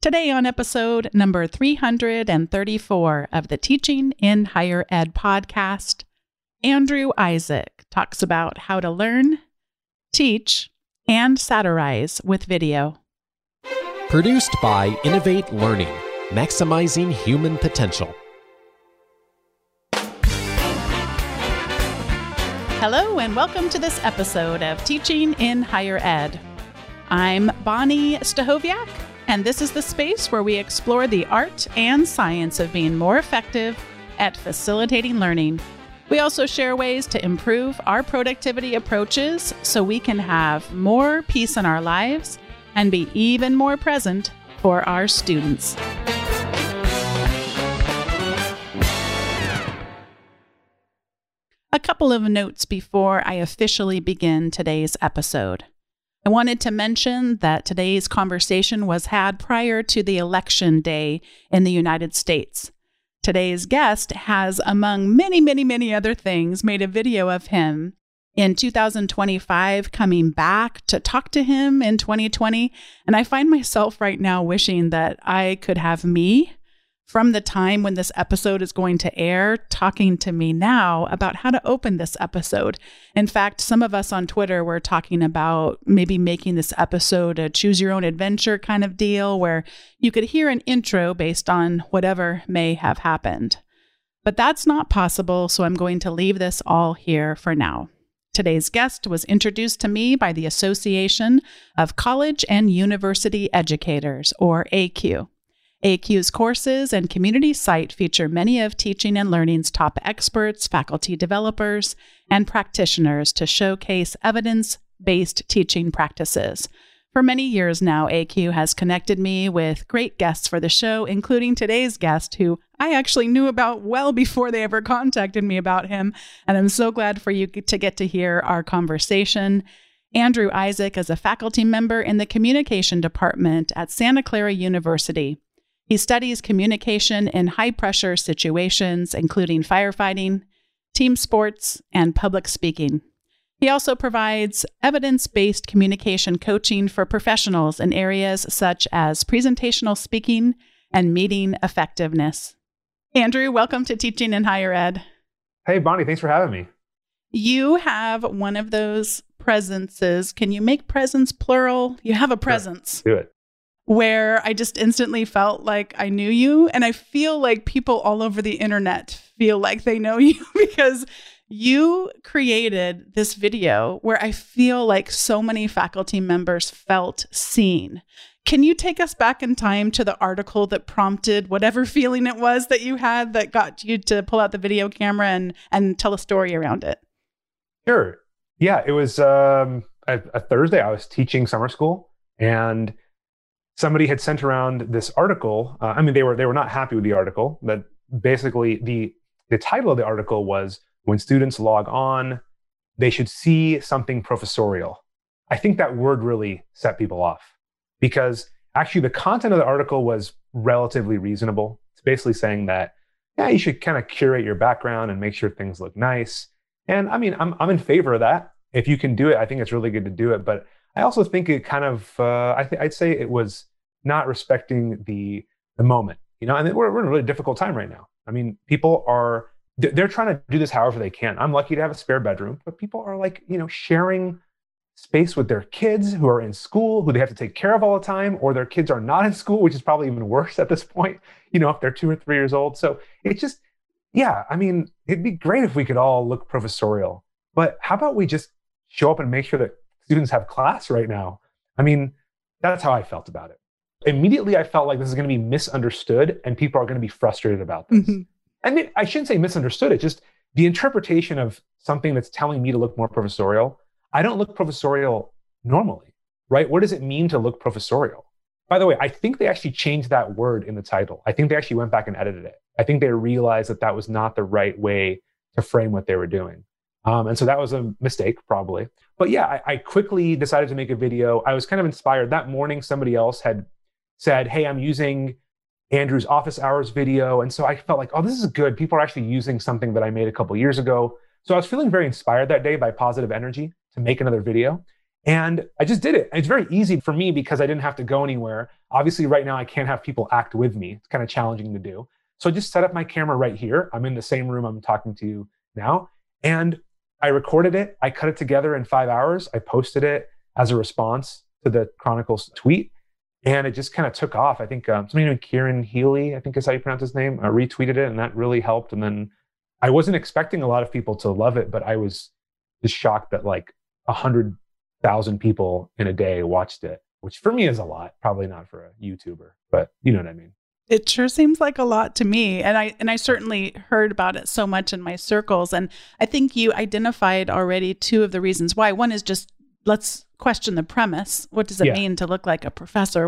Today, on episode number 334 of the Teaching in Higher Ed podcast, Andrew Ishak talks about how to learn, teach, and satirize with video. Produced by Innovate Learning, maximizing human potential. Hello, and welcome to this episode of Teaching in Higher Ed. I'm Bonni Stachowiak, and this is the space where we explore the art and science of being more effective at facilitating learning. We also share ways to improve our productivity approaches so we can have more peace in our lives and be even more present for our students. A couple of notes before I officially begin today's episode. I wanted to mention that today's conversation was had prior to the election day in the United States. Today's guest has, among many, many, many other things, made a video of him in 2025 coming back to talk to him in 2020. And I find myself right now wishing that I could have me from the time when this episode is going to air talking to me now about how to open this episode. In fact, some of us on Twitter were talking about maybe making this episode a choose your own adventure kind of deal where you could hear an intro based on whatever may have happened. But that's not possible, so I'm going to leave this all here for now. Today's guest was introduced to me by the Association of College and University Educators, or ACUE. ACUE's courses and community site feature many of teaching and learning's top experts, faculty developers, and practitioners to showcase evidence based teaching practices. For many years now, ACUE has connected me with great guests for the show, including today's guest, who I actually knew about well before they ever contacted me about him. And I'm so glad for you to get to hear our conversation. Andrew Ishak is a faculty member in the communication department at Santa Clara University. He studies communication in high pressure situations, including firefighting, team sports, and public speaking. He also provides evidence based communication coaching for professionals in areas such as presentational speaking and meeting effectiveness. Andrew, welcome to Teaching in Higher Ed. Hey, Bonni, thanks for having me. You have one of those presences. Can you make presence plural? You have a presence. Sure. Do it where I just instantly felt like I knew you. And I feel like people all over the internet feel like they know you because you created this video where I feel like so many faculty members felt seen. Can you take us back in time to the article that prompted whatever feeling it was that you had that got you to pull out the video camera and, and tell a story around it? Sure. Yeah, it was um, a, a Thursday. I was teaching summer school and somebody had sent around this article. Uh, I mean, they were they were not happy with the article. But basically, the the title of the article was "When students log on, they should see something professorial." I think that word really set people off because actually the content of the article was relatively reasonable. It's basically saying that yeah, you should kind of curate your background and make sure things look nice. And I mean, I'm I'm in favor of that. If you can do it, I think it's really good to do it. But I also think it kind of, uh, I th- I'd say it was not respecting the the moment. You know, and we're, we're in a really difficult time right now. I mean, people are they're trying to do this however they can. I'm lucky to have a spare bedroom, but people are like, you know, sharing space with their kids who are in school, who they have to take care of all the time, or their kids are not in school, which is probably even worse at this point, you know, if they're two or three years old. So it's just, yeah, I mean, it'd be great if we could all look professorial, but how about we just show up and make sure that students have class right now? I mean, that's how I felt about it immediately I felt like this is going to be misunderstood and people are going to be frustrated about this. Mm-hmm. And I shouldn't say misunderstood, it just the interpretation of something that's telling me to look more professorial. I don't look professorial normally, right? What does it mean to look professorial? By the way, I think they actually changed that word in the title. I think they actually went back and edited it. I think they realized that that was not the right way to frame what they were doing. Um, and so that was a mistake, probably. But yeah, I, I, quickly decided to make a video. I was kind of inspired. That morning, somebody else had said, Hey, I'm using Andrew's office hours video. And so I felt like, oh, this is good. People are actually using something that I made a couple years ago. So I was feeling very inspired that day by positive energy to make another video. And I just did it. It's very easy for me because I didn't have to go anywhere. Obviously, right now I can't have people act with me. It's kind of challenging to do. So I just set up my camera right here. I'm in the same room I'm talking to you now. And I recorded it. I cut it together in five hours. I posted it as a response to the Chronicles tweet. And it just kind of took off. I think um, somebody named Kieran Healy, I think is how you pronounce his name, uh, retweeted it. And that really helped. And then I wasn't expecting a lot of people to love it, but I was just shocked that like a hundred thousand people in a day watched it, which for me is a lot. Probably not for a YouTuber, but you know what I mean. It sure seems like a lot to me. And I and I certainly heard about it so much in my circles. And I think you identified already two of the reasons why. One is just let's question the premise. What does it yeah. mean to look like a professor?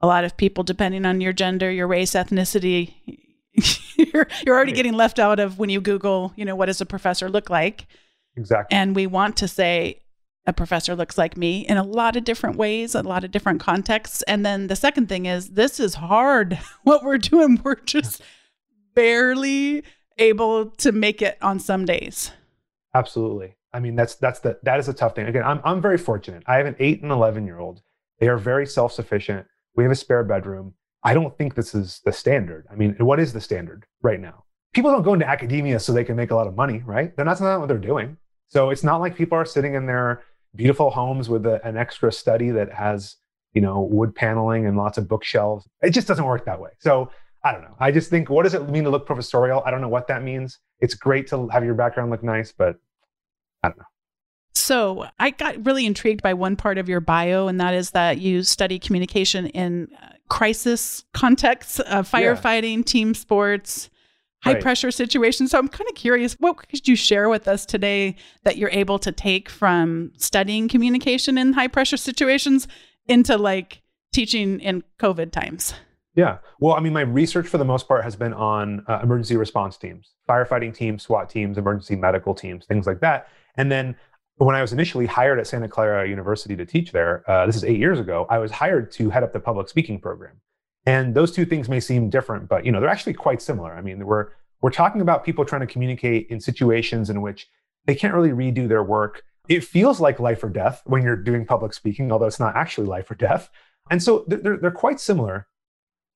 A lot of people, depending on your gender, your race, ethnicity, you're, you're already right. getting left out of when you Google, you know, what does a professor look like? Exactly. And we want to say a professor looks like me in a lot of different ways, a lot of different contexts. And then the second thing is this is hard. what we're doing, we're just barely able to make it on some days. Absolutely. I mean, that's that's the that is a tough thing. Again, I'm I'm very fortunate. I have an eight and eleven year old. They are very self sufficient. We have a spare bedroom. I don't think this is the standard. I mean, what is the standard right now? People don't go into academia so they can make a lot of money, right? They're not, that's not what they're doing. So it's not like people are sitting in their beautiful homes with a, an extra study that has, you know, wood paneling and lots of bookshelves. It just doesn't work that way. So I don't know. I just think, what does it mean to look professorial? I don't know what that means. It's great to have your background look nice, but I don't know. So I got really intrigued by one part of your bio, and that is that you study communication in uh, crisis contexts, uh, firefighting, yeah. team sports, high right. pressure situation. So I'm kind of curious, what could you share with us today that you're able to take from studying communication in high pressure situations into like teaching in COVID times? Yeah. Well, I mean, my research for the most part has been on uh, emergency response teams, firefighting teams, SWAT teams, emergency medical teams, things like that. And then when I was initially hired at Santa Clara University to teach there, uh, this is eight years ago, I was hired to head up the public speaking program. And those two things may seem different, but you know, they're actually quite similar. I mean, we're we're talking about people trying to communicate in situations in which they can't really redo their work. It feels like life or death when you're doing public speaking, although it's not actually life or death. And so they're, they're quite similar.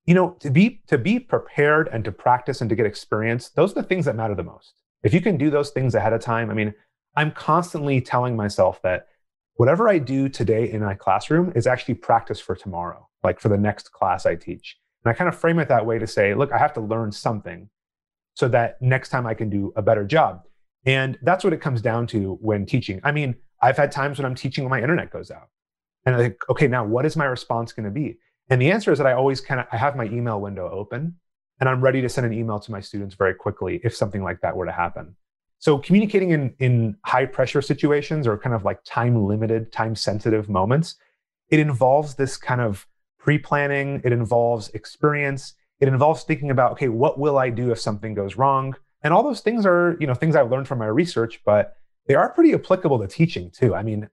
You know, to be to be prepared and to practice and to get experience, those are the things that matter the most. If you can do those things ahead of time, I mean, I'm constantly telling myself that whatever I do today in my classroom is actually practice for tomorrow, like for the next class I teach. And I kind of frame it that way to say, look, I have to learn something so that next time I can do a better job. And that's what it comes down to when teaching. I mean, I've had times when I'm teaching when my internet goes out. And I think, okay, now what is my response going to be? And the answer is that I always kind of I have my email window open and I'm ready to send an email to my students very quickly if something like that were to happen. So communicating in, in high pressure situations or kind of like time limited, time sensitive moments, it involves this kind of pre-planning, it involves experience, it involves thinking about, okay, what will I do if something goes wrong? And all those things are, you know, things I've learned from my research, but they are pretty applicable to teaching too. I mean,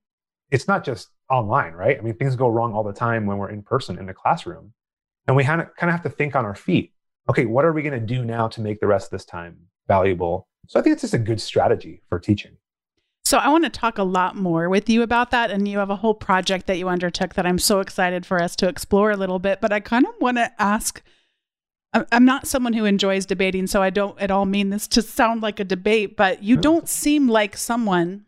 it's not just online, right? I mean, things go wrong all the time when we're in person in the classroom. And we kind of have to think on our feet. Okay, what are we going to do now to make the rest of this time valuable so I think it's just a good strategy for teaching. So I want to talk a lot more with you about that. And you have a whole project that you undertook that I'm so excited for us to explore a little bit. But I kind of want to ask I'm not someone who enjoys debating, so I don't at all mean this to sound like a debate, but you don't seem like someone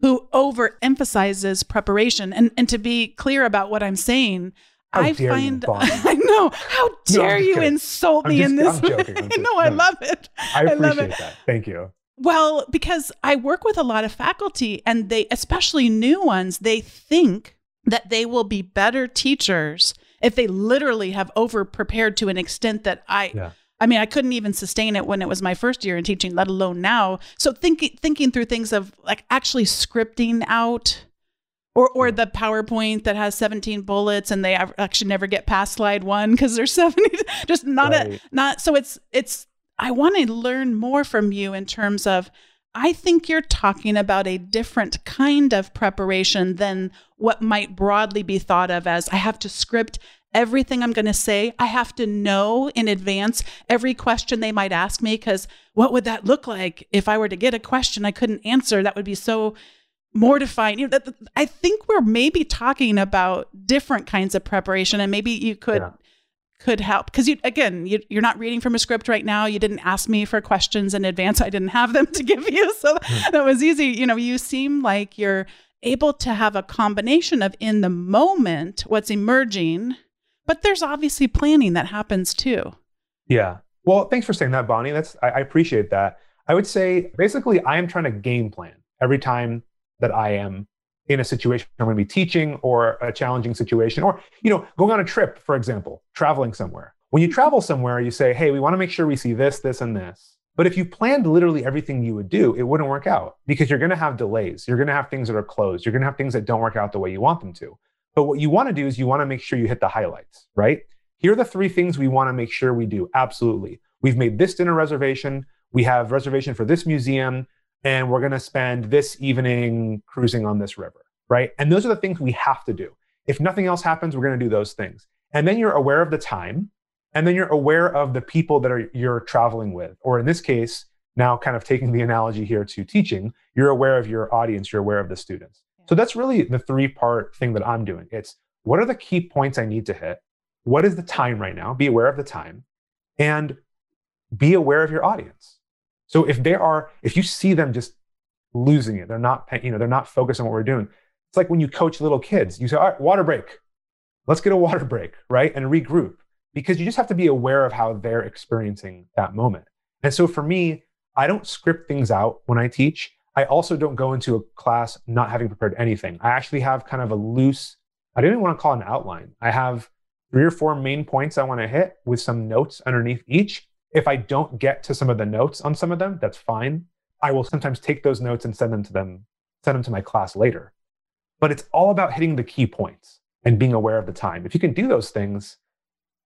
who overemphasizes preparation. And, and to be clear about what I'm saying, how I find I know. How dare no, you kidding. insult me just, in this? I'm joking. I'm just, no, I love it. I appreciate I that. Thank you. Well, because I work with a lot of faculty and they especially new ones, they think that they will be better teachers if they literally have over prepared to an extent that I yeah. I mean, I couldn't even sustain it when it was my first year in teaching, let alone now. So thinking thinking through things of like actually scripting out or or the PowerPoint that has 17 bullets and they actually never get past slide 1 cuz there's 70 just not right. a not so it's it's I want to learn more from you in terms of I think you're talking about a different kind of preparation than what might broadly be thought of as I have to script everything I'm going to say. I have to know in advance every question they might ask me because what would that look like if I were to get a question I couldn't answer? That would be so mortifying. You know, that, I think we're maybe talking about different kinds of preparation, and maybe you could yeah. could help because you again you, you're not reading from a script right now. You didn't ask me for questions in advance. I didn't have them to give you, so mm. that was easy. You know, you seem like you're able to have a combination of in the moment what's emerging, but there's obviously planning that happens too. Yeah. Well, thanks for saying that, Bonni. That's I, I appreciate that. I would say basically I am trying to game plan every time that I am in a situation I'm going to be teaching or a challenging situation or you know going on a trip for example traveling somewhere. When you mm-hmm. travel somewhere you say hey we want to make sure we see this this and this. But if you planned literally everything you would do it wouldn't work out because you're going to have delays. You're going to have things that are closed. You're going to have things that don't work out the way you want them to. But what you want to do is you want to make sure you hit the highlights right? Here are the three things we want to make sure we do. Absolutely. We've made this dinner reservation. We have reservation for this museum and we're going to spend this evening cruising on this river, right? And those are the things we have to do. If nothing else happens, we're going to do those things. And then you're aware of the time, and then you're aware of the people that are you're traveling with. Or in this case, now kind of taking the analogy here to teaching, you're aware of your audience, you're aware of the students. So that's really the three part thing that I'm doing. It's what are the key points I need to hit? What is the time right now? Be aware of the time and be aware of your audience. So if they are, if you see them just losing it, they're not, you know, they're not focused on what we're doing. It's like when you coach little kids, you say, all right, water break. Let's get a water break, right? And regroup because you just have to be aware of how they're experiencing that moment. And so for me, I don't script things out when I teach. I also don't go into a class not having prepared anything. I actually have kind of a loose, I don't even want to call it an outline. I have three or four main points I want to hit with some notes underneath each. If I don't get to some of the notes on some of them, that's fine. I will sometimes take those notes and send them to them, send them to my class later. But it's all about hitting the key points and being aware of the time. If you can do those things,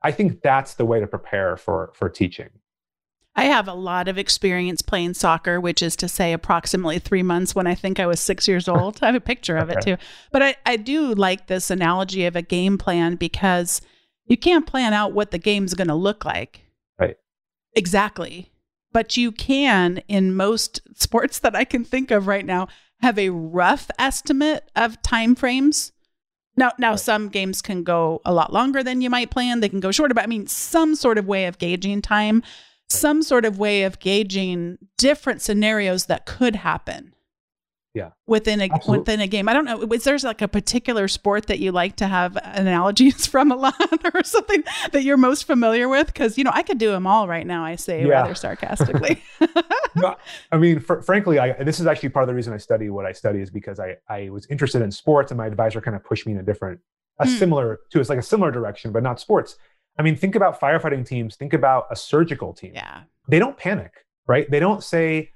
I think that's the way to prepare for for teaching. I have a lot of experience playing soccer, which is to say approximately three months when I think I was six years old. I have a picture of okay. it too. But I, I do like this analogy of a game plan because you can't plan out what the game's going to look like. Exactly. But you can, in most sports that I can think of right now, have a rough estimate of time frames. Now, now some games can go a lot longer than you might plan. They can go shorter, but I mean, some sort of way of gauging time, some sort of way of gauging different scenarios that could happen yeah. within a Absolutely. within a game. I don't know is there's like a particular sport that you like to have analogies from a lot or something that you're most familiar with? Because you know i could do them all right now i say yeah. rather sarcastically. No, i mean fr- frankly I, this is actually part of the reason i study what i study is because i i was interested in sports and my advisor kind of pushed me in a different a mm. similar to it's like a similar direction but not sports. I mean think about firefighting teams think about a surgical team. Yeah. They don't panic right? They don't say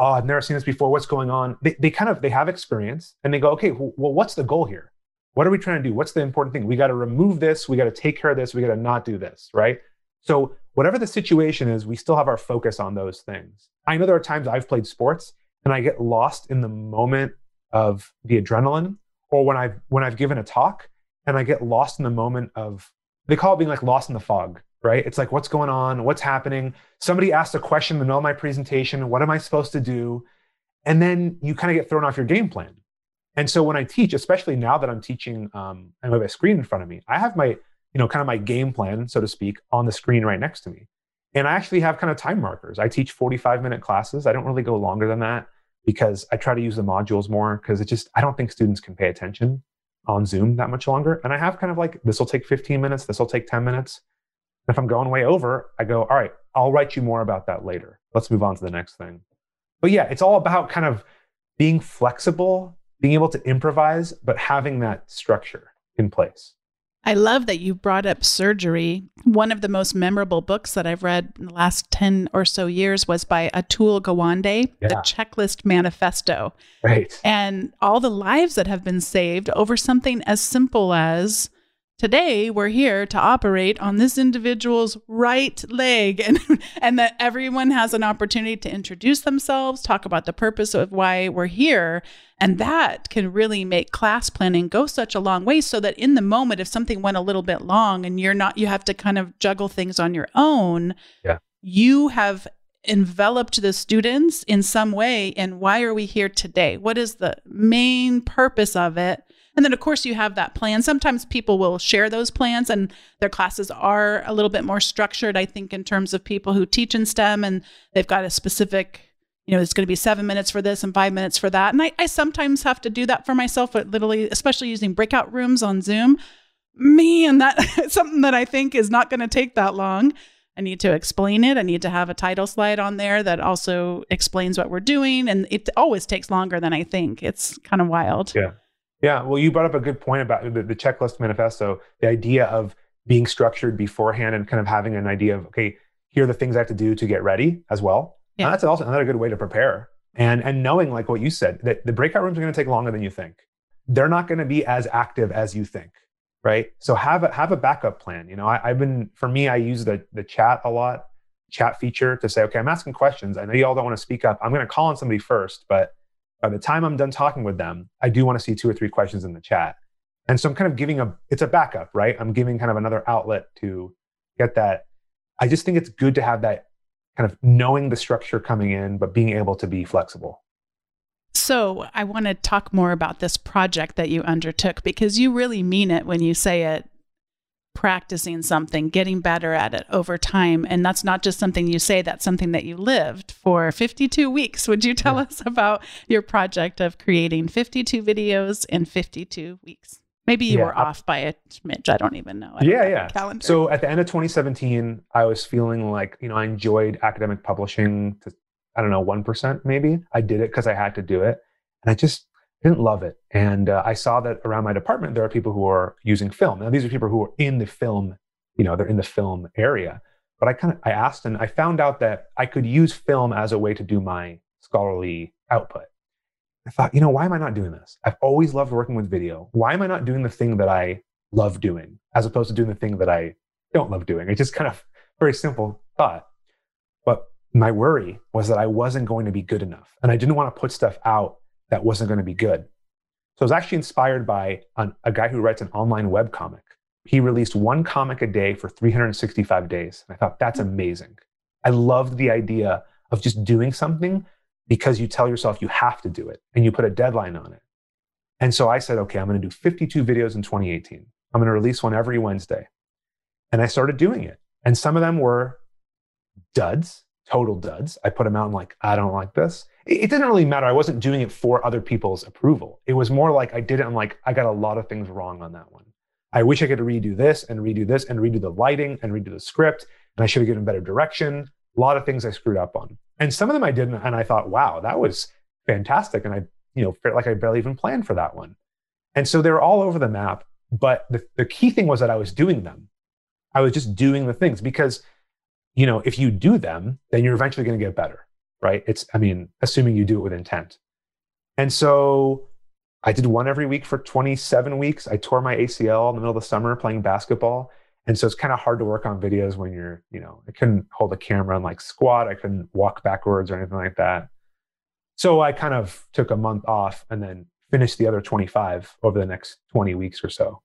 oh, I've never seen this before. What's going on? They, they kind of they have experience and they go, okay, well, what's the goal here? What are we trying to do? What's the important thing? We got to remove this. We got to take care of this. We got to not do this, right? So whatever the situation is, we still have our focus on those things. I know there are times I've played sports and I get lost in the moment of the adrenaline, or when I've when I've given a talk and I get lost in the moment of they call it being like lost in the fog right? It's like, what's going on? What's happening? Somebody asked a question in the middle of my presentation. What am I supposed to do? And then you kind of get thrown off your game plan. And so when I teach, especially now that I'm teaching, um, I have a screen in front of me. I have my, you know, kind of my game plan, so to speak, on the screen right next to me. And I actually have kind of time markers. I teach 45 minute classes. I don't really go longer than that because I try to use the modules more because it just, I don't think students can pay attention on Zoom that much longer. And I have kind of like, this will take 15 minutes, this will take 10 minutes. If I'm going way over, I go, all right, I'll write you more about that later. Let's move on to the next thing. But yeah, it's all about kind of being flexible, being able to improvise, but having that structure in place. I love that you brought up surgery. One of the most memorable books that I've read in the last 10 or so years was by Atul Gawande, yeah. The Checklist Manifesto. Right. And all the lives that have been saved over something as simple as today we're here to operate on this individual's right leg and and that everyone has an opportunity to introduce themselves talk about the purpose of why we're here and that can really make class planning go such a long way so that in the moment if something went a little bit long and you're not you have to kind of juggle things on your own yeah. you have enveloped the students in some way and why are we here today? What is the main purpose of it and then of course you have that plan sometimes people will share those plans and their classes are a little bit more structured i think in terms of people who teach in stem and they've got a specific you know it's going to be seven minutes for this and five minutes for that and i, I sometimes have to do that for myself but literally especially using breakout rooms on zoom man that's something that i think is not going to take that long I need to explain it. I need to have a title slide on there that also explains what we're doing. And it always takes longer than I think. It's kind of wild. Yeah. Yeah. Well, you brought up a good point about the, the checklist manifesto, the idea of being structured beforehand and kind of having an idea of, okay, here are the things I have to do to get ready as well. Yeah. And that's also another good way to prepare. And and knowing like what you said, that the breakout rooms are going to take longer than you think. They're not going to be as active as you think right? So have a have a backup plan. You know, I, have been for me, I use the the chat a lot, chat feature to say, okay, I'm asking questions. I know you all don't want to speak up. I'm going to call on somebody first, but by the time I'm done talking with them, I do want to see two or three questions in the chat. And so I'm kind of giving a it's a backup, right? I'm giving kind of another outlet to get that. I just think it's good to have that kind of knowing the structure coming in, but being able to be flexible. So, I want to talk more about this project that you undertook because you really mean it when you say it practicing something, getting better at it over time. And that's not just something you say, that's something that you lived for 52 weeks. Would you tell yeah. us about your project of creating 52 videos in 52 weeks? Maybe you yeah, were off by a smidge. I don't even know. Don't yeah, yeah. Calendar. So at the end of 2017, I was feeling like, you know, I enjoyed academic publishing to I don't know, 1% maybe. I did it because I had to do it. And I just didn't love it. And uh, I saw that around my department, there are people who are using film. Now, these are people who are in the film, you know, they're in the film area. But I kind of, I asked and I found out that I could use film as a way to do my scholarly output. I thought, you know, why am I not doing this? I've always loved working with video. Why am I not doing the thing that I love doing as opposed to doing the thing that I don't love doing? It's just kind of very simple thought. But my worry was that I wasn't going to be good enough. And I didn't want to put stuff out that wasn't going to be good. So I was actually inspired by an, a guy who writes an online web comic. He released one comic a day for 365 days. And I thought, that's hmm. amazing. I loved the idea of just doing something because you tell yourself you have to do it and you put a deadline on it. And so I said, okay, I'm going to do 52 videos in 2018. I'm going to release one every Wednesday. And I started doing it. And some of them were duds total duds. I put them out and like, I don't like this. It, it, didn't really matter. I wasn't doing it for other people's approval. It was more like I did it. I'm like, I got a lot of things wrong on that one. I wish I could redo this and redo this and redo the lighting and redo the script. And I should have given better direction. A lot of things I screwed up on. And some of them I didn't. And I thought, wow, that was fantastic. And I, you know, like I barely even planned for that one. And so they were all over the map. But the, the key thing was that I was doing them. I was just doing the things because you know, if you do them, then you're eventually going to get better, right? It's, I mean, assuming you do it with intent. And so I did one every week for 27 weeks. I tore my ACL in the middle of the summer playing basketball. And so it's kind of hard to work on videos when you're, you know, I couldn't hold a camera and like squat. I couldn't walk backwards or anything like that. So I kind of took a month off and then finished the other 25 over the next 20 weeks or so.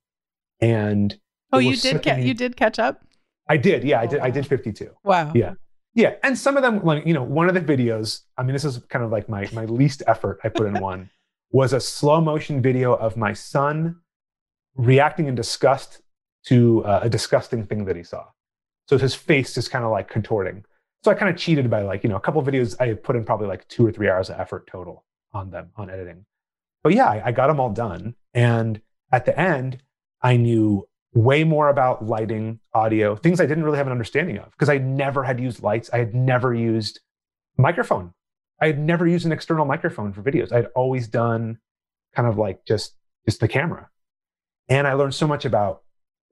And oh, you did get, you did catch up? I did. Yeah, I did. I did 52. Wow. Yeah. Yeah. And some of them, like, you know, one of the videos, I mean, this is kind of like my, my least effort I put in one, was a slow motion video of my son reacting in disgust to uh, a disgusting thing that he saw. So his face just kind of like contorting. So I kind of cheated by like, you know, a couple videos I put in probably like two or three hours of effort total on them, on editing. But yeah, I, I got them all done. And at the end, I knew way more about lighting, audio, things I didn't really have an understanding of because I never had used lights. I had never used microphone. I had never used an external microphone for videos. I'd always done kind of like just just the camera. And I learned so much about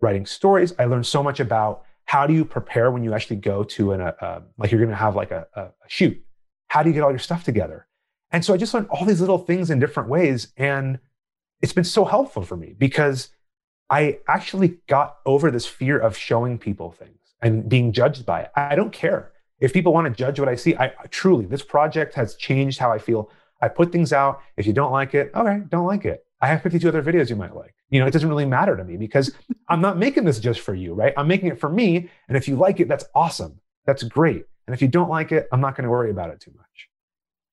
writing stories. I learned so much about how do you prepare when you actually go to an a, uh, like you're going to have like a, a shoot. How do you get all your stuff together? And so I just learned all these little things in different ways, and it's been so helpful for me because I actually got over this fear of showing people things and being judged by it. I don't care. If people want to judge what I see, I truly, this project has changed how I feel. I put things out. If you don't like it, okay, don't like it. I have 52 other videos you might like. You know, it doesn't really matter to me because I'm not making this just for you, right? I'm making it for me. And if you like it, that's awesome. That's great. And if you don't like it, I'm not going to worry about it too much.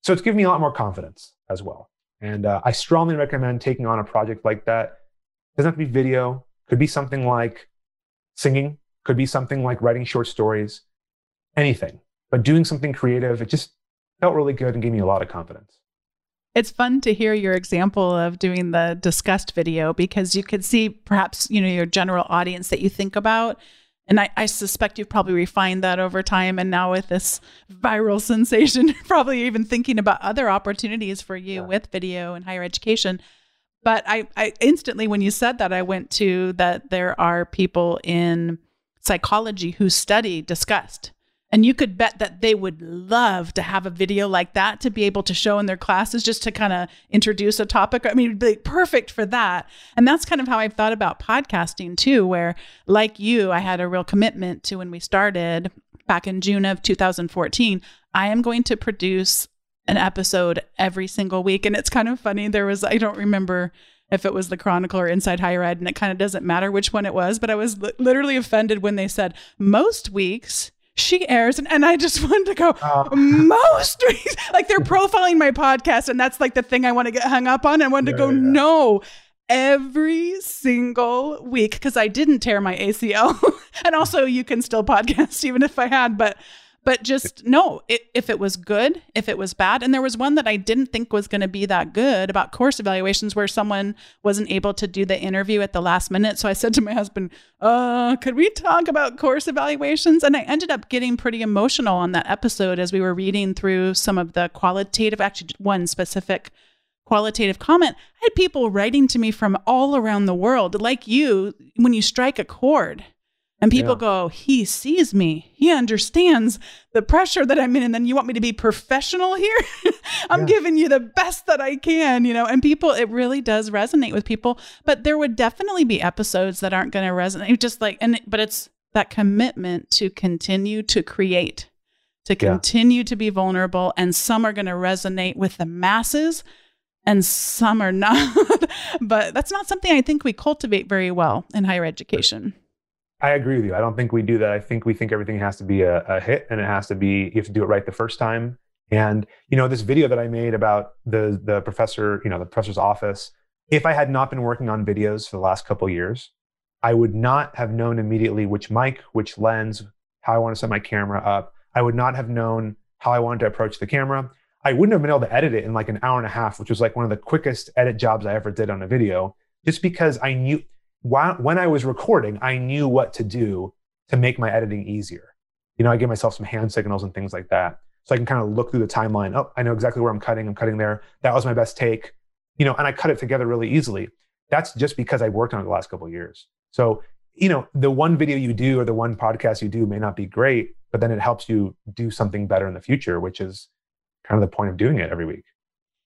So it's given me a lot more confidence as well. And uh, I strongly recommend taking on a project like that. It doesn't have to be video, could be something like singing, could be something like writing short stories, anything. But doing something creative, it just felt really good and gave me a lot of confidence. It's fun to hear your example of doing the disgust video because you could see perhaps, you know, your general audience that you think about. And I, I suspect you've probably refined that over time. And now with this viral sensation, probably even thinking about other opportunities for you yeah. with video and higher education. But I, I instantly, when you said that, I went to that there are people in psychology who study disgust and you could bet that they would love to have a video like that to be able to show in their classes just to kind of introduce a topic. I mean, it'd be perfect for that. And that's kind of how I've thought about podcasting too, where like you, I had a real commitment to when we started back in June of 2014. I am going to produce an episode every single week. And it's kind of funny. There was, I don't remember if it was the Chronicle or Inside Higher Ed, and it kind of doesn't matter which one it was, but I was li- literally offended when they said most weeks she airs and, and i just wanted to go uh, most like they're profiling my podcast and that's like the thing i want to get hung up on i wanted yeah, to go yeah. no every single week because i didn't tear my acl and also you can still podcast even if i had but but just no, it, if it was good, if it was bad. And there was one that I didn't think was going to be that good about course evaluations where someone wasn't able to do the interview at the last minute. So I said to my husband, uh, could we talk about course evaluations? And I ended up getting pretty emotional on that episode as we were reading through some of the qualitative, actually, one specific qualitative comment. I had people writing to me from all around the world, like you, when you strike a chord and people yeah. go, he sees me. He understands the pressure that I'm in. And then you want me to be professional here? I'm yeah. giving you the best that I can, you know? And people, it really does resonate with people. But there would definitely be episodes that aren't going to resonate. Just like, and, but it's that commitment to continue to create, to continue yeah. to be vulnerable. And some are going to resonate with the masses and some are not. but that's not something I think we cultivate very well in higher education. I agree with you. I don't think we do that. I think we think everything has to be a, a, hit and it has to be, you have to do it right the first time. And, you know, this video that I made about the, the professor, you know, the professor's office, if I had not been working on videos for the last couple years, I would not have known immediately which mic, which lens, how I want to set my camera up. I would not have known how I wanted to approach the camera. I wouldn't have been able to edit it in like an hour and a half, which was like one of the quickest edit jobs I ever did on a video, just because I knew while, when I was recording, I knew what to do to make my editing easier. You know, I give myself some hand signals and things like that. So I can kind of look through the timeline. Oh, I know exactly where I'm cutting. I'm cutting there. That was my best take. You know, and I cut it together really easily. That's just because I worked on it the last couple years. So, you know, the one video you do or the one podcast you do may not be great, but then it helps you do something better in the future, which is kind of the point of doing it every week.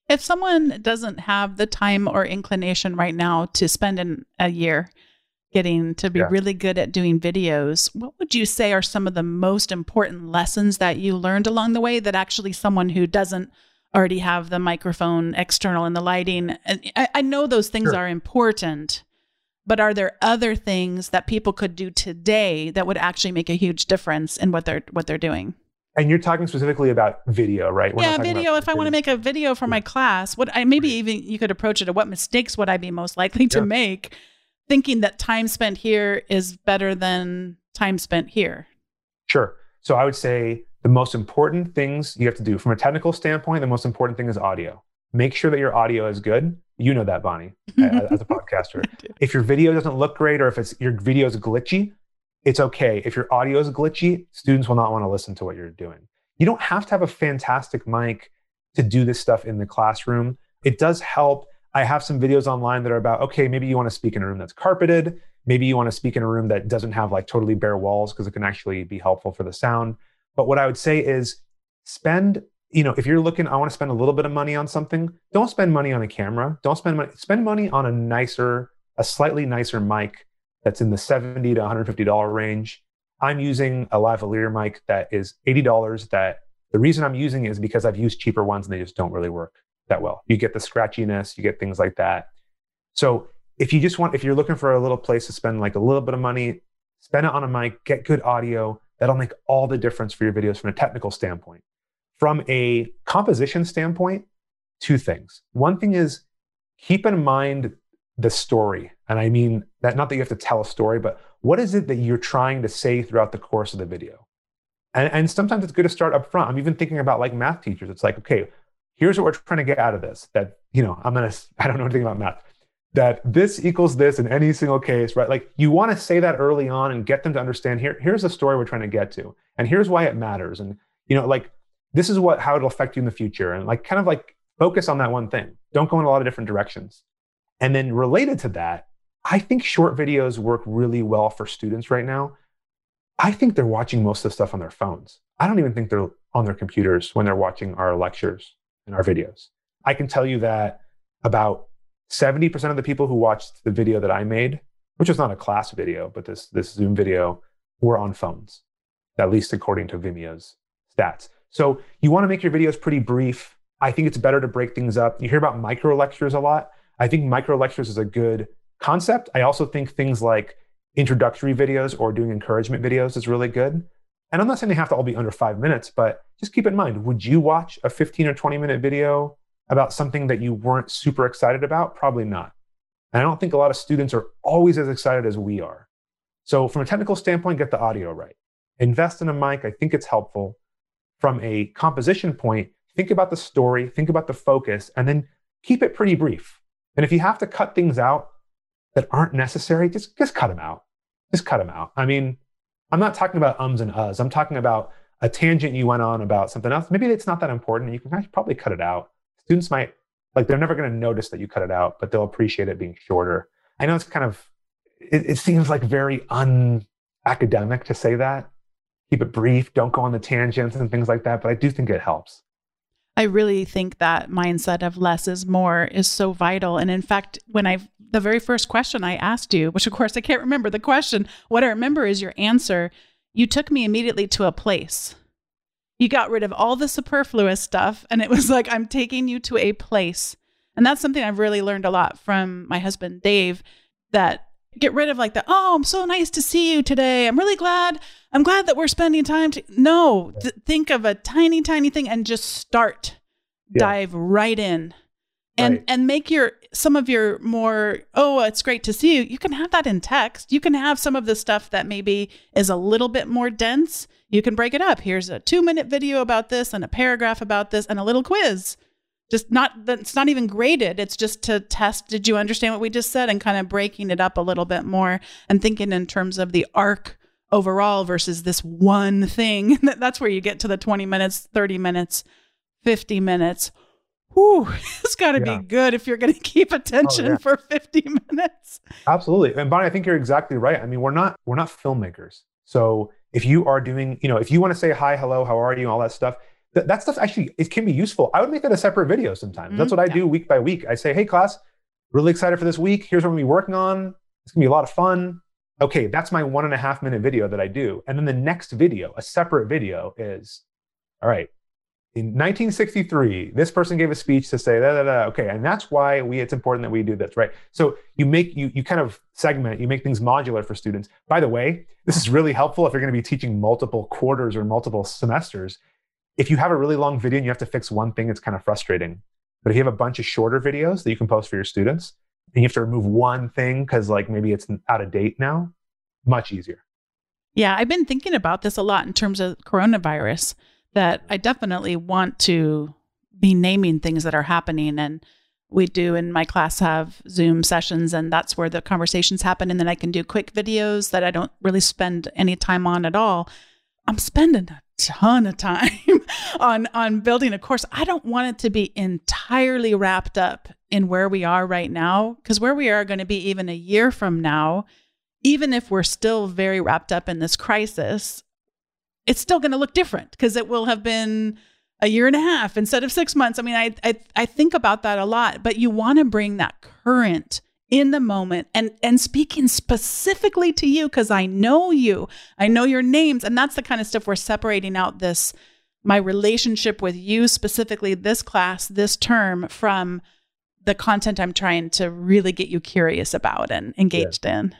If someone doesn't have the time or inclination right now to spend an, a year getting to be yeah. really good at doing videos, what would you say are some of the most important lessons that you learned along the way that actually someone who doesn't already have the microphone external and the lighting, I, I know those things sure. are important, but are there other things that people could do today that would actually make a huge difference in what they're what they're doing? And you're talking specifically about video, right? We're yeah, video. If I want to make a video for my class, what I maybe even you could approach it at what mistakes would I be most likely to yeah. make, thinking that time spent here is better than time spent here. Sure. So I would say the most important things you have to do from a technical standpoint, the most important thing is audio. Make sure that your audio is good. You know that, Bonni, as a podcaster. If your video doesn't look great or if it's your video is glitchy, it's okay. If your audio is glitchy, students will not want to listen to what you're doing. You don't have to have a fantastic mic to do this stuff in the classroom. It does help. I have some videos online that are about okay, maybe you want to speak in a room that's carpeted. Maybe you want to speak in a room that doesn't have like totally bare walls because it can actually be helpful for the sound. But what I would say is spend, you know, if you're looking, I want to spend a little bit of money on something, don't spend money on a camera. Don't spend money, spend money on a nicer, a slightly nicer mic that's in the 70 to $150 range. I'm using a lavalier mic that is $80 that the reason I'm using is because I've used cheaper ones and they just don't really work that well. You get the scratchiness, you get things like that. So if you just want, if you're looking for a little place to spend like a little bit of money, spend it on a mic, get good audio that'll make all the difference for your videos from a technical standpoint. From a composition standpoint, two things. One thing is keep in mind the story. And I mean that not that you have to tell a story, but what is it that you're trying to say throughout the course of the video? And, and sometimes it's good to start up front. I'm even thinking about like math teachers. It's like, okay, here's what we're trying to get out of this. That, you know, I'm gonna, I don't know anything about math. That this equals this in any single case, right? Like you want to say that early on and get them to understand here, here's the story we're trying to get to. And here's why it matters. And, you know, like this is what how it'll affect you in the future. And like kind of like focus on that one thing. Don't go in a lot of different directions. And then related to that, I think short videos work really well for students right now. I think they're watching most of the stuff on their phones. I don't even think they're on their computers when they're watching our lectures and our videos. I can tell you that about 70% of the people who watched the video that I made, which was not a class video, but this, this Zoom video, were on phones, at least according to Vimeo's stats. So you want to make your videos pretty brief. I think it's better to break things up. You hear about micro lectures a lot. I think micro lectures is a good concept. I also think things like introductory videos or doing encouragement videos is really good. And I'm not saying they have to all be under five minutes, but just keep in mind would you watch a 15 or 20 minute video about something that you weren't super excited about? Probably not. And I don't think a lot of students are always as excited as we are. So, from a technical standpoint, get the audio right. Invest in a mic. I think it's helpful. From a composition point, think about the story, think about the focus, and then keep it pretty brief. And if you have to cut things out that aren't necessary, just, just cut them out. Just cut them out. I mean, I'm not talking about ums and uhs. I'm talking about a tangent you went on about something else. Maybe it's not that important. And You can probably cut it out. Students might, like, they're never going to notice that you cut it out, but they'll appreciate it being shorter. I know it's kind of, it, it seems like very unacademic to say that. Keep it brief, don't go on the tangents and things like that, but I do think it helps. I really think that mindset of less is more is so vital. And in fact, when I the very first question I asked you, which of course I can't remember the question, what I remember is your answer. You took me immediately to a place. You got rid of all the superfluous stuff, and it was like, I'm taking you to a place. And that's something I've really learned a lot from my husband, Dave, that get rid of like the, oh, I'm so nice to see you today. I'm really glad. I'm glad that we're spending time. To-. No, th- think of a tiny, tiny thing and just start, yeah. dive right in and right. and make your some of your more oh it's great to see you you can have that in text you can have some of the stuff that maybe is a little bit more dense you can break it up here's a two minute video about this and a paragraph about this and a little quiz just not it's not even graded it's just to test did you understand what we just said and kind of breaking it up a little bit more and thinking in terms of the arc overall versus this one thing that's where you get to the 20 minutes 30 minutes 50 minutes whew, it's got to yeah. be good if you're going to keep oh, attention oh, yeah. for 50 minutes. Absolutely. And Bonni, I think you're exactly right. I mean, we're not we're not filmmakers. So if you are doing, you know, if you want to say hi, hello, how are you, all that stuff, th- that stuff actually it can be useful. I would make that a separate video sometimes. Mm-hmm. That's what I yeah. do week by week. I say, hey class, really excited for this week. Here's what I'm gonna be working on. It's gonna be a lot of fun. Okay, that's my one and a half minute video that I do. And then the next video, a separate video, is all right, in 1963, this person gave a speech to say, da, da, da. okay, and that's why we it's important that we do this, right? So you make you you kind of segment, you make things modular for students. By the way, this is really helpful if you're going to be teaching multiple quarters or multiple semesters. If you have a really long video and you have to fix one thing, it's kind of frustrating. But if you have a bunch of shorter videos that you can post for your students, and you have to remove one thing because like maybe it's out of date now, much easier. Yeah, I've been thinking about this a lot in terms of coronavirus that I definitely want to be naming things that are happening. And we do in my class have Zoom sessions, and that's where the conversations happen. And then I can do quick videos that I don't really spend any time on at all. I'm spending a ton of time on on building a course. I don't want it to be entirely wrapped up in where we are right now because where we are going to be even a year from now, even if we're still very wrapped up in this crisis, it's still going to look different because it will have been a year and a half instead of six months. I mean, I, I, I think about that a lot, but you want to bring that current in the moment and and speaking specifically to you because I know you, I know your names, and that's the kind of stuff we're separating out this my relationship with you specifically this class this term from the content I'm trying to really get you curious about and engaged yeah. in.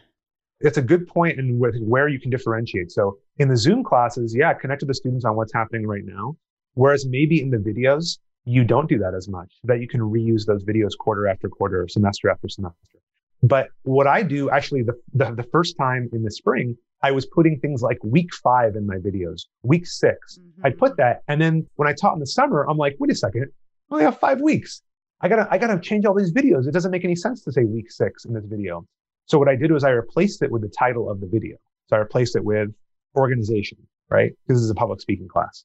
It's a good point in where you can differentiate. So in the Zoom classes, yeah, connect with the students on what's happening right now. Whereas maybe in the videos, you don't do that as much, that you can reuse those videos quarter after quarter, semester after semester. But what I do actually, the, the, the first time in the spring, I was putting things like week five in my videos, week 6 mm-hmm. I'd put that. And then when I taught in the summer, I'm like, wait a second, I only have five weeks. I gotta, I gotta change all these videos. It doesn't make any sense to say week six in this video. So what I did was I replaced it with the title of the video. So I replaced it with organization, right? Because this is a public speaking class.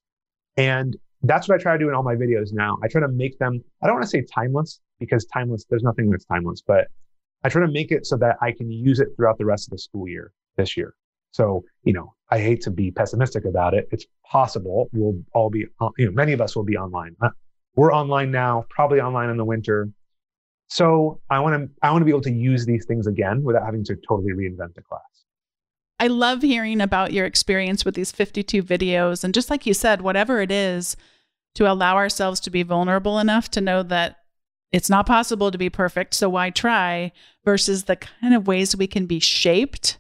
And that's what I try to do in all my videos now. I try to make them, I don't want to say timeless because timeless, there's nothing that's timeless, but I try to make it so that I can use it throughout the rest of the school year this year. So, you know, I hate to be pessimistic about it. It's possible we'll all be, you know, many of us will be online. Uh, we're online now, probably online in the winter. So I want to, I want to be able to use these things again without having to totally reinvent the class. I love hearing about your experience with these 52 videos. And just like you said, whatever it is, to allow ourselves to be vulnerable enough to know that it's not possible to be perfect. So why try versus the kind of ways we can be shaped.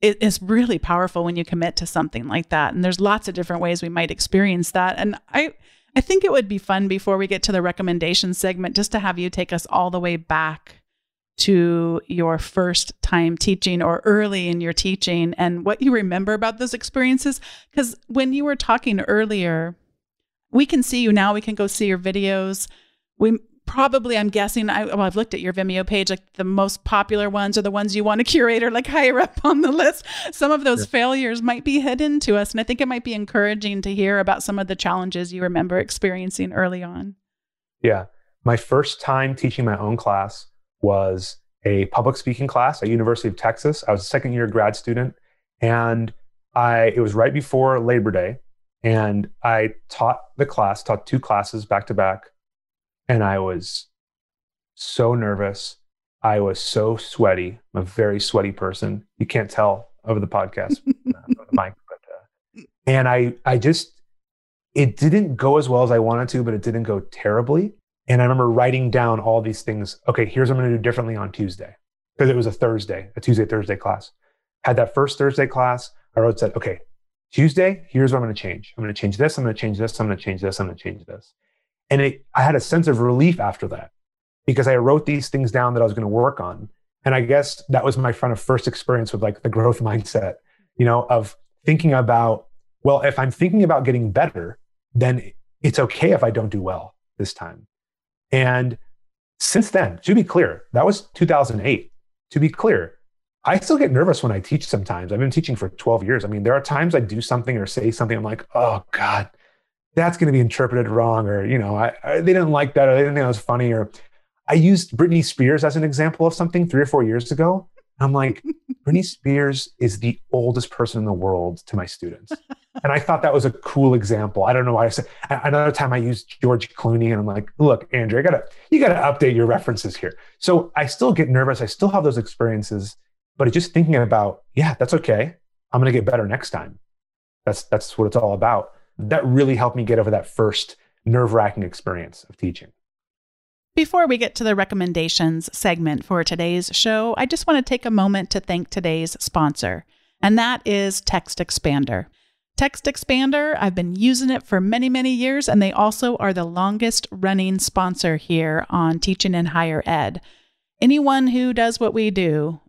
It is really powerful when you commit to something like that. And there's lots of different ways we might experience that. And I, I think it would be fun before we get to the recommendation segment just to have you take us all the way back to your first time teaching or early in your teaching and what you remember about those experiences. Because when you were talking earlier, we can see you now, we can go see your videos. We probably, I'm guessing, I, well, I've looked at your Vimeo page, like the most popular ones are the ones you want to curate or like higher up on the list. Some of those yeah. failures might be hidden to us. And I think it might be encouraging to hear about some of the challenges you remember experiencing early on. Yeah. My first time teaching my own class was a public speaking class at University of Texas. I was a second year grad student and I it was right before Labor Day and I taught the class, taught two classes back to back and I was so nervous. I was so sweaty. I'm a very sweaty person. You can't tell over the podcast, uh, over the mic, but uh, and I I just it didn't go as well as I wanted to, but it didn't go terribly. And I remember writing down all these things. Okay, here's what I'm going to do differently on Tuesday because it was a Thursday, a Tuesday, Thursday class. Had that first Thursday class, I wrote, said, okay, Tuesday, here's what I'm going to change. I'm going to change this. I'm going to change this. I'm going to change this. I'm going to change this. And it, I had a sense of relief after that because I wrote these things down that I was going to work on. And I guess that was my kind of first experience with like the growth mindset, you know, of thinking about, well, if I'm thinking about getting better, then it's okay if I don't do well this time. And since then, to be clear, that was 2008. To be clear, I still get nervous when I teach sometimes. I've been teaching for 12 years. I mean, there are times I do something or say something, I'm like, oh God, that's going to be interpreted wrong. Or, you know, I, I, they didn't like that or they didn't think that was funny. Or I used Britney Spears as an example of something three or four years ago. I'm like, Britney Spears is the oldest person in the world to my students. And I thought that was a cool example. I don't know why I said another time I used George Clooney and I'm like, look, Andrew, I gotta, you gotta update your references here. So I still get nervous. I still have those experiences, but just thinking about, yeah, that's okay. I'm gonna get better next time. That's that's what it's all about. That really helped me get over that first nerve-wracking experience of teaching. Before we get to the recommendations segment for today's show, I just want to take a moment to thank today's sponsor, and that is Text Expander. Text Expander, I've been using it for many, many years, and they also are the longest running sponsor here on Teaching in Higher Ed. Anyone who does what we do,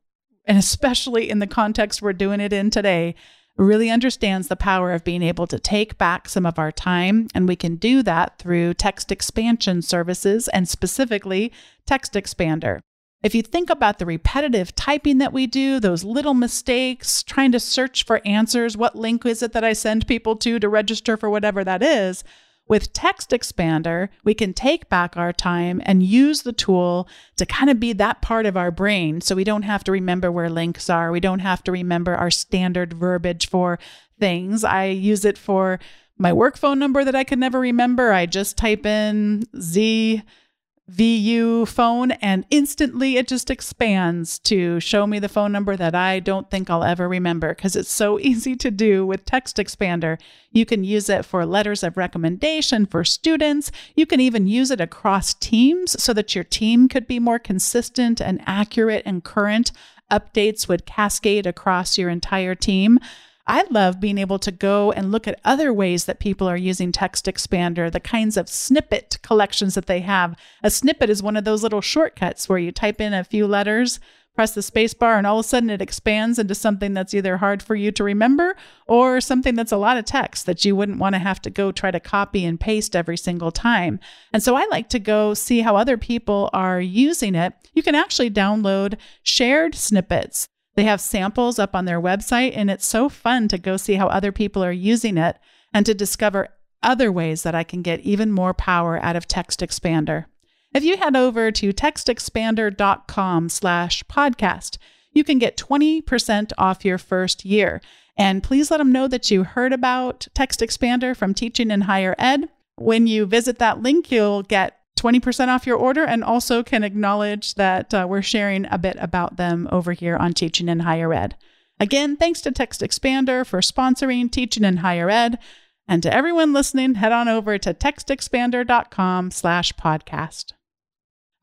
and especially in the context we're doing it in today, really understands the power of being able to take back some of our time. And we can do that through text expansion services and specifically Text Expander. If you think about the repetitive typing that we do, those little mistakes, trying to search for answers, what link is it that I send people to to register for whatever that is, with Text Expander, we can take back our time and use the tool to kind of be that part of our brain so we don't have to remember where links are. We don't have to remember our standard verbiage for things. I use it for my work phone number that I can never remember. I just type in Z VU phone and instantly it just expands to show me the phone number that I don't think I'll ever remember because it's so easy to do with Text Expander. You can use it for letters of recommendation for students. You can even use it across teams so that your team could be more consistent and accurate and current. Updates would cascade across your entire team. I love being able to go and look at other ways that people are using Text Expander, the kinds of snippet collections that they have. A snippet is one of those little shortcuts where you type in a few letters, press the spacebar, and all of a sudden it expands into something that's either hard for you to remember or something that's a lot of text that you wouldn't want to have to go try to copy and paste every single time. And so I like to go see how other people are using it. You can actually download shared snippets they have samples up on their website, and it's so fun to go see how other people are using it and to discover other ways that I can get even more power out of Text Expander. If you head over to textexpander.com slash podcast, you can get 20% off your first year. And please let them know that you heard about Text Expander from Teaching in Higher Ed. When you visit that link, you'll get 20% off your order and also can acknowledge that uh, we're sharing a bit about them over here on Teaching in Higher Ed. Again, thanks to Text Expander for sponsoring Teaching in Higher Ed. And to everyone listening, head on over to textexpander.com slash podcast.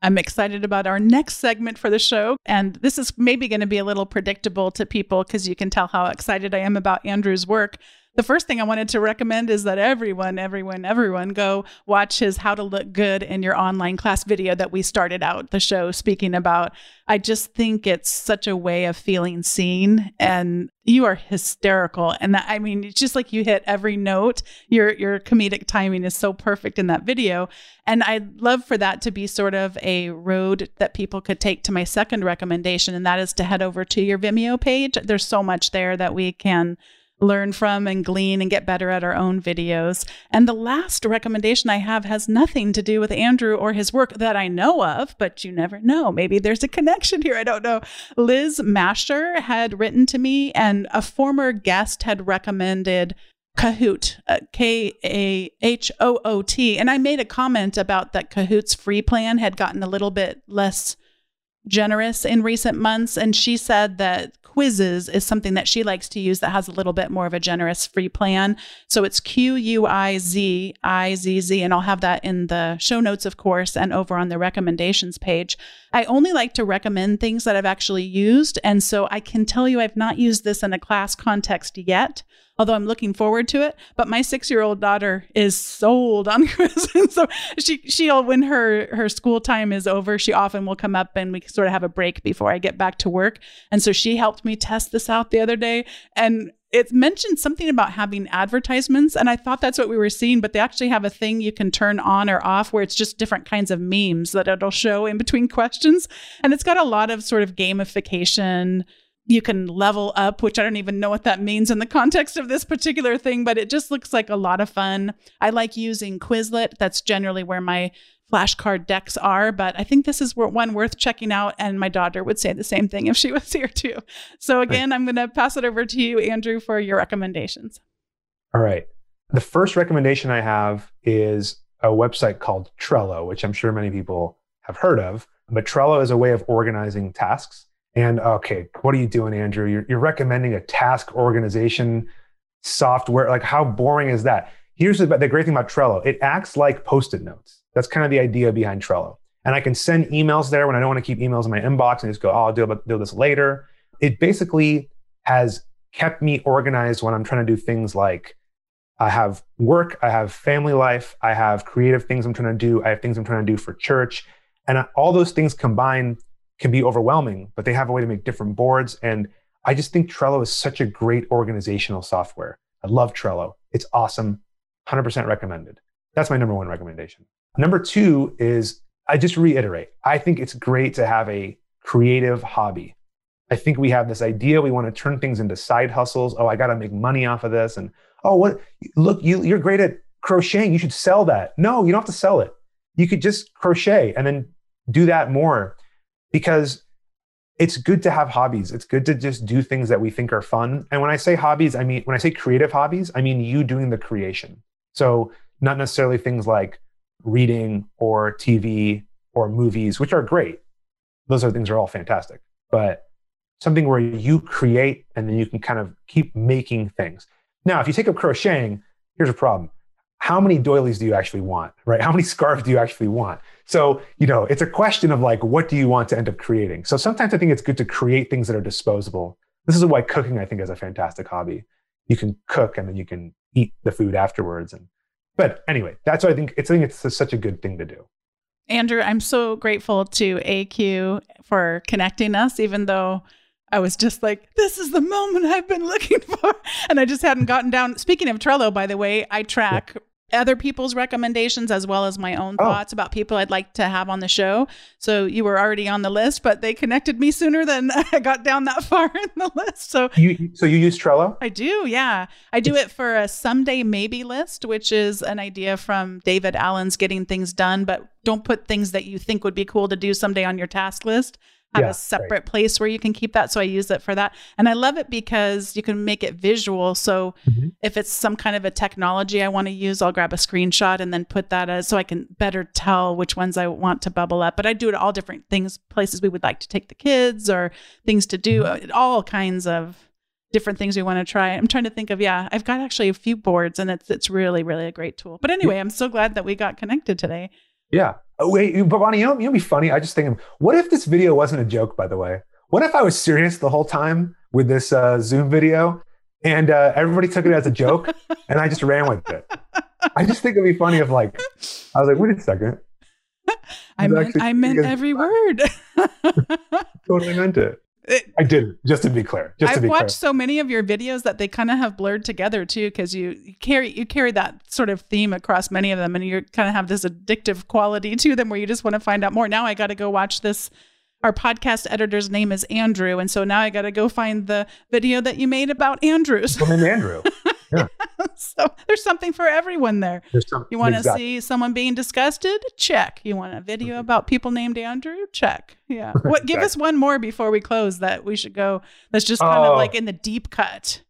I'm excited about our next segment for the show. And this is maybe going to be a little predictable to people because you can tell how excited I am about Andrew's work the first thing I wanted to recommend is that everyone, everyone, everyone go watch his How to Look Good in Your Online Class video that we started out the show speaking about. I just think it's such a way of feeling seen and you are hysterical. And that, I mean, it's just like you hit every note. Your your comedic timing is so perfect in that video. And I'd love for that to be sort of a road that people could take to my second recommendation, and that is to head over to your Vimeo page. There's so much there that we can learn from and glean and get better at our own videos. And the last recommendation I have has nothing to do with Andrew or his work that I know of, but you never know. Maybe there's a connection here. I don't know. Liz Masher had written to me, and a former guest had recommended Kahoot, uh, K A H O O T. And I made a comment about that Kahoot's free plan had gotten a little bit less generous in recent months. And she said that Quizizz is something that she likes to use that has a little bit more of a generous free plan. So it's Q U I Z I Z Z. And I'll have that in the show notes, of course, and over on the recommendations page. I only like to recommend things that I've actually used. And so I can tell you I've not used this in a class context yet although I'm looking forward to it. But my six year old daughter is sold on Quizizz. so she she'll when her her school time is over, she often will come up and we sort of have a break before I get back to work. And so she helped me test this out the other day. And it mentioned something about having advertisements and i thought that's what we were seeing but they actually have a thing you can turn on or off where it's just different kinds of memes that it'll show in between questions and it's got a lot of sort of gamification you can level up, which I don't even know what that means in the context of this particular thing, but it just looks like a lot of fun. I like using Quizlet. That's generally where my flashcard decks are, but I think this is one worth checking out. And my daughter would say the same thing if she was here too. So, again, I'm going to pass it over to you, Andrew, for your recommendations. All right. The first recommendation I have is a website called Trello, which I'm sure many people have heard of. But Trello is a way of organizing tasks. And okay, what are you doing, Andrew? You're, you're recommending a task organization software. Like, how boring is that? Here's the, the great thing about Trello it acts like post it notes. That's kind of the idea behind Trello. And I can send emails there when I don't want to keep emails in my inbox and just go, oh, I'll deal, deal this later. It basically has kept me organized when I'm trying to do things like I have work, I have family life, I have creative things I'm trying to do, I have things I'm trying to do for church. And uh, all those things combined can be overwhelming, but they have a way to make different boards. And I just think Trello is such a great organizational software. I love Trello. It's awesome. 100% recommended. That's my number one recommendation. Number two is I just reiterate, I think it's great to have a creative hobby. I think we have this idea we want to turn things into side hustles. Oh, I got to make money off of this. And oh, what? Look, you, you're great at crocheting. You should sell that. No, you don't have to sell it. You could just crochet and then do that more because it's good to have hobbies. It's good to just do things that we think are fun. And when I say hobbies, I mean, when I say creative hobbies, I mean you doing the creation. So, not necessarily things like reading or TV or movies, which are great. Those are things are all fantastic. But something where you create and then you can kind of keep making things. Now, if you take up crocheting, here's a problem. How many doilies do you actually want, right? How many scarves do you actually want? So, you know, it's a question of like, what do you want to end up creating? So sometimes I think it's good to create things that are disposable. This is why cooking, I think, is a fantastic hobby. you can cook and then you can eat the food afterwards. And but anyway, that's what I think. It's I think it's such a good thing to do. Andrew, I'm so grateful to ACUE for connecting us, even though I was just like, this is the moment I've been looking for. And I just hadn't gotten down. Speaking of Trello, by the way, I track yeah other people's recommendations as well as my own oh. thoughts about people I'd like to have on the show. So you were already on the list, but they connected me sooner than I got down that far in the list. So you so you use Trello? I do, yeah. I do it for a someday maybe list, which is an idea from David Allen's Getting Things Done, but don't put things that you think would be cool to do someday on your task list have yeah, a separate right. place where you can keep that. So I use it for that. And I love it because you can make it visual. So mm-hmm. if it's some kind of a technology I want to use, I'll grab a screenshot and then put that as so I can better tell which ones I want to bubble up. But I do it all different things, places we would like to take the kids or things to do, mm-hmm. all kinds of different things we want to try. I'm trying to think of yeah, I've got actually a few boards and it's it's really really a great tool. But anyway, I'm so glad that we got connected today. Yeah. Oh, wait, but Bonni, you know, you know, be funny. I just think, what if this video wasn't a joke? By the way, what if I was serious the whole time with this uh, Zoom video, and uh, everybody took it as a joke, and I just ran with it? I just think it'd be funny if, like, I was like, wait a second. I meant, I meant every word. totally meant it. It, I didn't. Just to be clear. Just I've be watched clear. so many of your videos that they kind of have blurred together too, because you, you carry you carry that sort of theme across many of them, and you kind of have this addictive quality to them where you just want to find out more. Now I got to go watch this. Our podcast editor's name is Andrew, and so now I got to go find the video that you made about Andrews. Well, named Andrew. Yeah. so there's something for everyone there. Some, you want to exactly. see someone being disgusted? Check. You want a video mm-hmm. about people named Andrew? Check. Yeah. What? Give us one more before we close that we should go. That's just kind of oh. like in the deep cut.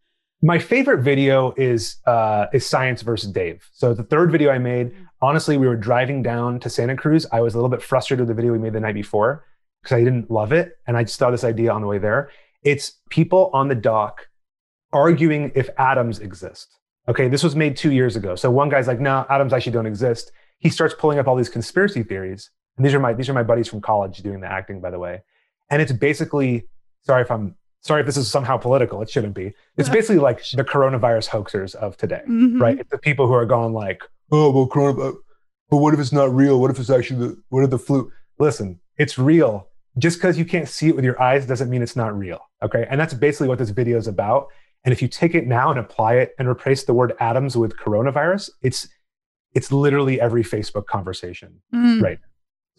My favorite video is uh, is Science versus Dave. So the third video I made. Mm. Honestly, we were driving down to Santa Cruz. I was a little bit frustrated with the video we made the night before because I didn't love it, and I just thought this idea on the way there. It's people on the dock arguing if atoms exist. Okay, this was made two years ago. So one guy's like, no, atoms actually don't exist. He starts pulling up all these conspiracy theories. And these are my these are my buddies from college doing the acting, by the way. And it's basically, sorry if I'm sorry if this is somehow political, it shouldn't be. It's basically like the coronavirus hoaxers of today, mm-hmm. right? It's the people who are going like, oh, well, coronavirus, but what if it's not real? What if it's actually the what if the flu? Listen, it's real. Just because you can't see it with your eyes doesn't mean it's not real. Okay. And that's basically what this video is about. And if you take it now and apply it and replace the word atoms with coronavirus, it's it's literally every Facebook conversation mm. right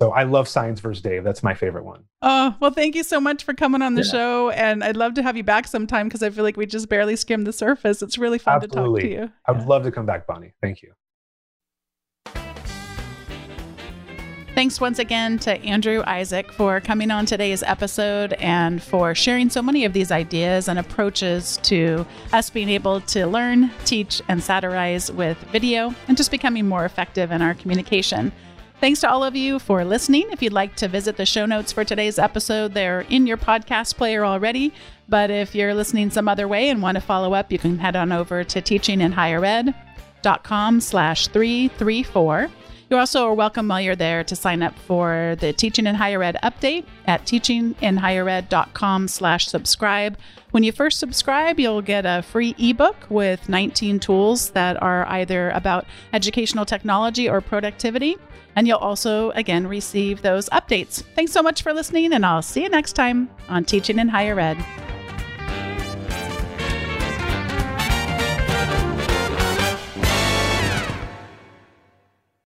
so I love Science versus Dave. That's my favorite one. Oh, well, thank you so much for coming on the yeah. show. And I'd love to have you back sometime because I feel like we just barely skimmed the surface. It's really fun Absolutely. to talk to you. I would yeah. love to come back, Bonni. Thank you. Thanks once again to Andrew Ishak for coming on today's episode and for sharing so many of these ideas and approaches to us being able to learn, teach, and satirize with video and just becoming more effective in our communication. Thanks to all of you for listening. If you'd like to visit the show notes for today's episode, they're in your podcast player already. But if you're listening some other way and want to follow up, you can head on over to teachinginhighered.com slash 334. You also are welcome while you're there to sign up for the Teaching in Higher Ed update at teachinginhighered.com slash subscribe. When you first subscribe, you'll get a free ebook with 19 tools that are either about educational technology or productivity. And you'll also, again, receive those updates. Thanks so much for listening, and I'll see you next time on Teaching in Higher Ed.